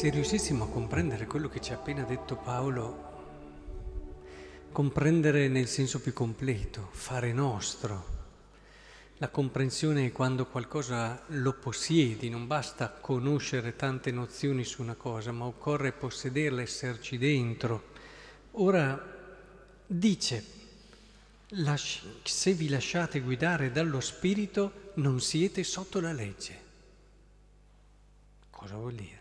Se riuscissimo a comprendere quello che ci ha appena detto Paolo, comprendere nel senso più completo, fare nostro. La comprensione è quando qualcosa lo possiedi, non basta conoscere tante nozioni su una cosa, ma occorre possederla, esserci dentro. Ora dice, se vi lasciate guidare dallo Spirito non siete sotto la legge. Cosa vuol dire?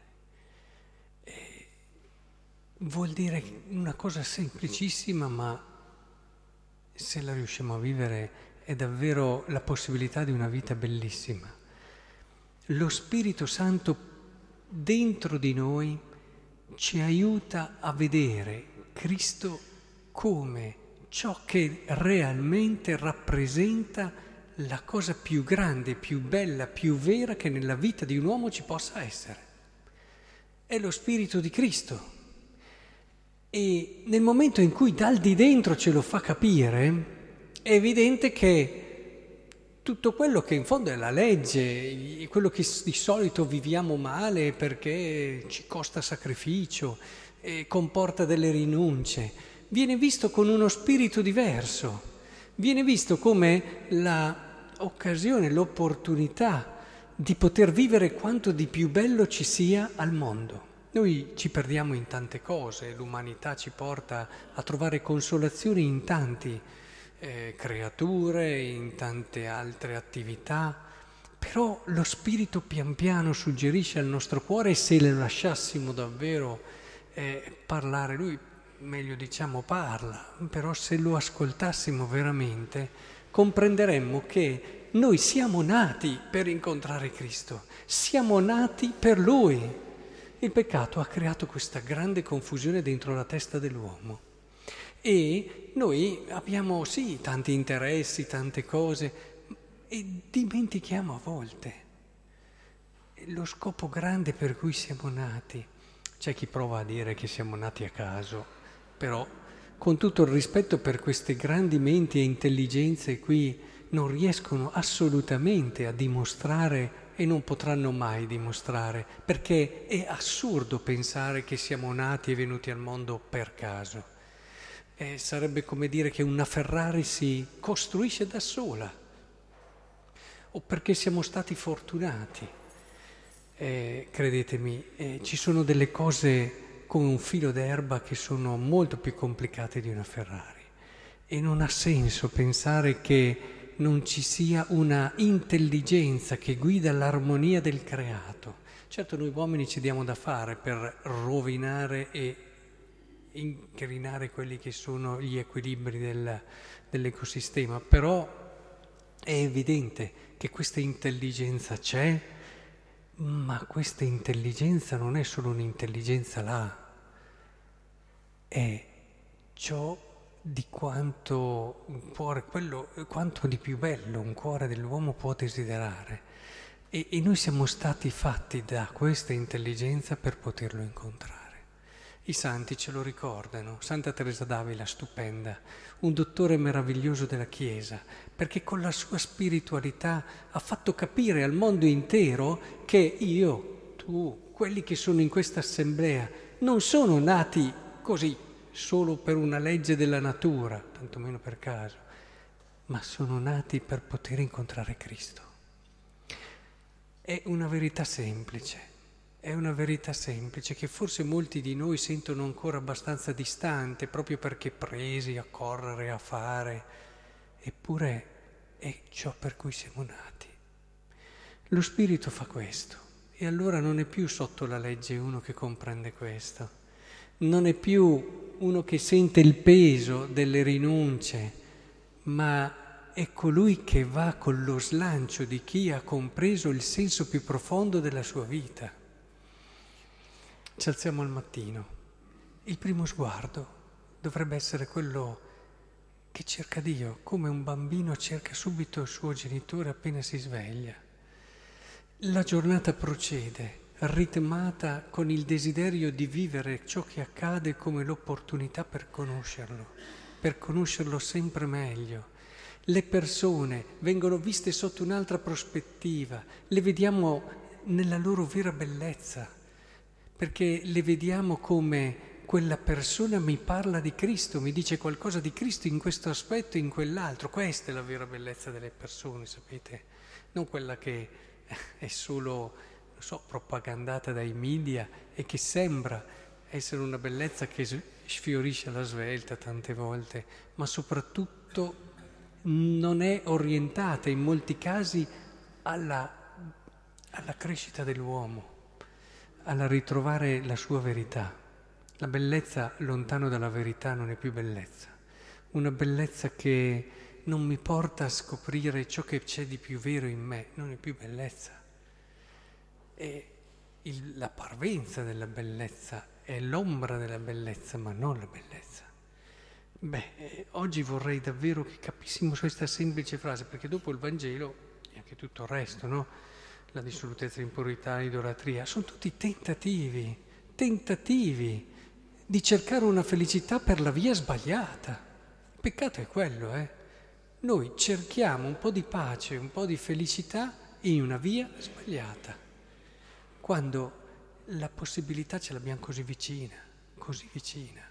Vuol dire una cosa semplicissima, ma se la riusciamo a vivere è davvero la possibilità di una vita bellissima. Lo Spirito Santo dentro di noi ci aiuta a vedere Cristo come ciò che realmente rappresenta la cosa più grande, più bella, più vera che nella vita di un uomo ci possa essere. È lo Spirito di Cristo. E nel momento in cui dal di dentro ce lo fa capire, è evidente che tutto quello che in fondo è la legge, quello che di solito viviamo male perché ci costa sacrificio, comporta delle rinunce, viene visto con uno spirito diverso, viene visto come l'occasione, l'opportunità di poter vivere quanto di più bello ci sia al mondo. Noi ci perdiamo in tante cose, l'umanità ci porta a trovare consolazione in tante eh, creature, in tante altre attività, però lo Spirito pian piano suggerisce al nostro cuore se le lasciassimo davvero eh, parlare, lui meglio diciamo parla, però se lo ascoltassimo veramente comprenderemmo che noi siamo nati per incontrare Cristo, siamo nati per Lui. Il peccato ha creato questa grande confusione dentro la testa dell'uomo e noi abbiamo sì tanti interessi, tante cose e dimentichiamo a volte lo scopo grande per cui siamo nati. C'è chi prova a dire che siamo nati a caso, però con tutto il rispetto per queste grandi menti e intelligenze qui non riescono assolutamente a dimostrare e non potranno mai dimostrare, perché è assurdo pensare che siamo nati e venuti al mondo per caso. Eh, sarebbe come dire che una Ferrari si costruisce da sola, o perché siamo stati fortunati. Eh, credetemi, eh, ci sono delle cose come un filo d'erba che sono molto più complicate di una Ferrari. E non ha senso pensare che non ci sia una intelligenza che guida l'armonia del creato. Certo noi uomini ci diamo da fare per rovinare e incrinare quelli che sono gli equilibri del, dell'ecosistema, però è evidente che questa intelligenza c'è, ma questa intelligenza non è solo un'intelligenza là, è ciò di quanto cuore, quello, quanto di più bello un cuore dell'uomo può desiderare. E, e noi siamo stati fatti da questa intelligenza per poterlo incontrare. I santi ce lo ricordano, Santa Teresa d'Avila, stupenda, un dottore meraviglioso della Chiesa, perché con la sua spiritualità ha fatto capire al mondo intero che io, tu, quelli che sono in questa assemblea, non sono nati così, solo per una legge della natura, tantomeno per caso, ma sono nati per poter incontrare Cristo. È una verità semplice è una verità semplice che forse molti di noi sentono ancora abbastanza distante proprio perché presi a correre, a fare, eppure è ciò per cui siamo nati. Lo Spirito fa questo e allora non è più sotto la legge uno che comprende questo, non è più uno che sente il peso delle rinunce, ma è colui che va con lo slancio di chi ha compreso il senso più profondo della sua vita. Ci alziamo al mattino. Il primo sguardo dovrebbe essere quello che cerca Dio, come un bambino cerca subito il suo genitore appena si sveglia. La giornata procede, ritmata con il desiderio di vivere ciò che accade come l'opportunità per conoscerlo, per conoscerlo sempre meglio. Le persone vengono viste sotto un'altra prospettiva, le vediamo nella loro vera bellezza perché le vediamo come quella persona mi parla di Cristo, mi dice qualcosa di Cristo in questo aspetto e in quell'altro. Questa è la vera bellezza delle persone, sapete? Non quella che è solo, so, propagandata dai media e che sembra essere una bellezza che sfiorisce alla svelta tante volte, ma soprattutto non è orientata in molti casi alla, alla crescita dell'uomo, alla ritrovare la sua verità. La bellezza lontano dalla verità non è più bellezza, una bellezza che non mi porta a scoprire ciò che c'è di più vero in me, non è più bellezza. È il, la parvenza della bellezza, è l'ombra della bellezza, ma non la bellezza. Beh, eh, oggi vorrei davvero che capissimo questa semplice frase, perché dopo il Vangelo e anche tutto il resto, no? La dissolutezza, l'impurità, l'idolatria, sono tutti tentativi, tentativi di cercare una felicità per la via sbagliata. Peccato è quello, eh? Noi cerchiamo un po' di pace, un po' di felicità in una via sbagliata, quando la possibilità ce l'abbiamo così vicina, così vicina.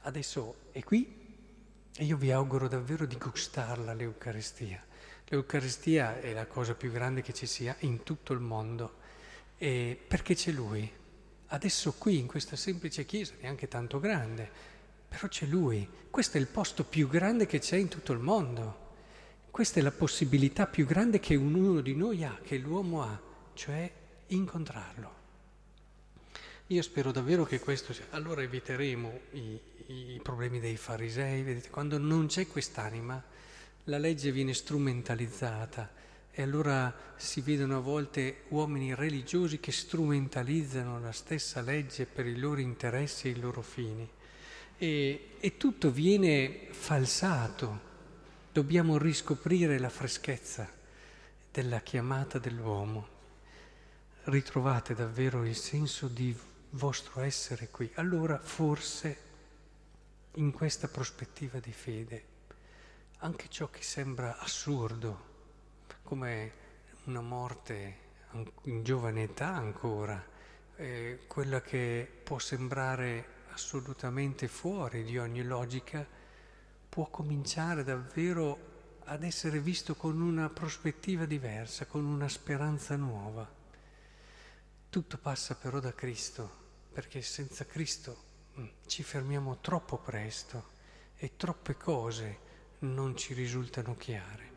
Adesso è qui e io vi auguro davvero di gustarla l'Eucaristia. L'Eucaristia è la cosa più grande che ci sia in tutto il mondo, e perché c'è Lui. Adesso qui, in questa semplice chiesa, neanche tanto grande, però c'è Lui. Questo è il posto più grande che c'è in tutto il mondo. Questa è la possibilità più grande che ognuno di noi ha, che l'uomo ha, cioè incontrarlo. Io spero davvero che questo sia. Allora eviteremo i, i problemi dei farisei, vedete, quando non c'è quest'anima, la legge viene strumentalizzata e allora si vedono a volte uomini religiosi che strumentalizzano la stessa legge per i loro interessi e i loro fini. E, e tutto viene falsato. Dobbiamo riscoprire la freschezza della chiamata dell'uomo. Ritrovate davvero il senso di vostro essere qui. Allora forse in questa prospettiva di fede anche ciò che sembra assurdo, come una morte in giovane età ancora, eh, quella che può sembrare assolutamente fuori di ogni logica, può cominciare davvero ad essere visto con una prospettiva diversa, con una speranza nuova. Tutto passa però da Cristo, perché senza Cristo Mm, ci fermiamo troppo presto e troppe cose non ci risultano chiare.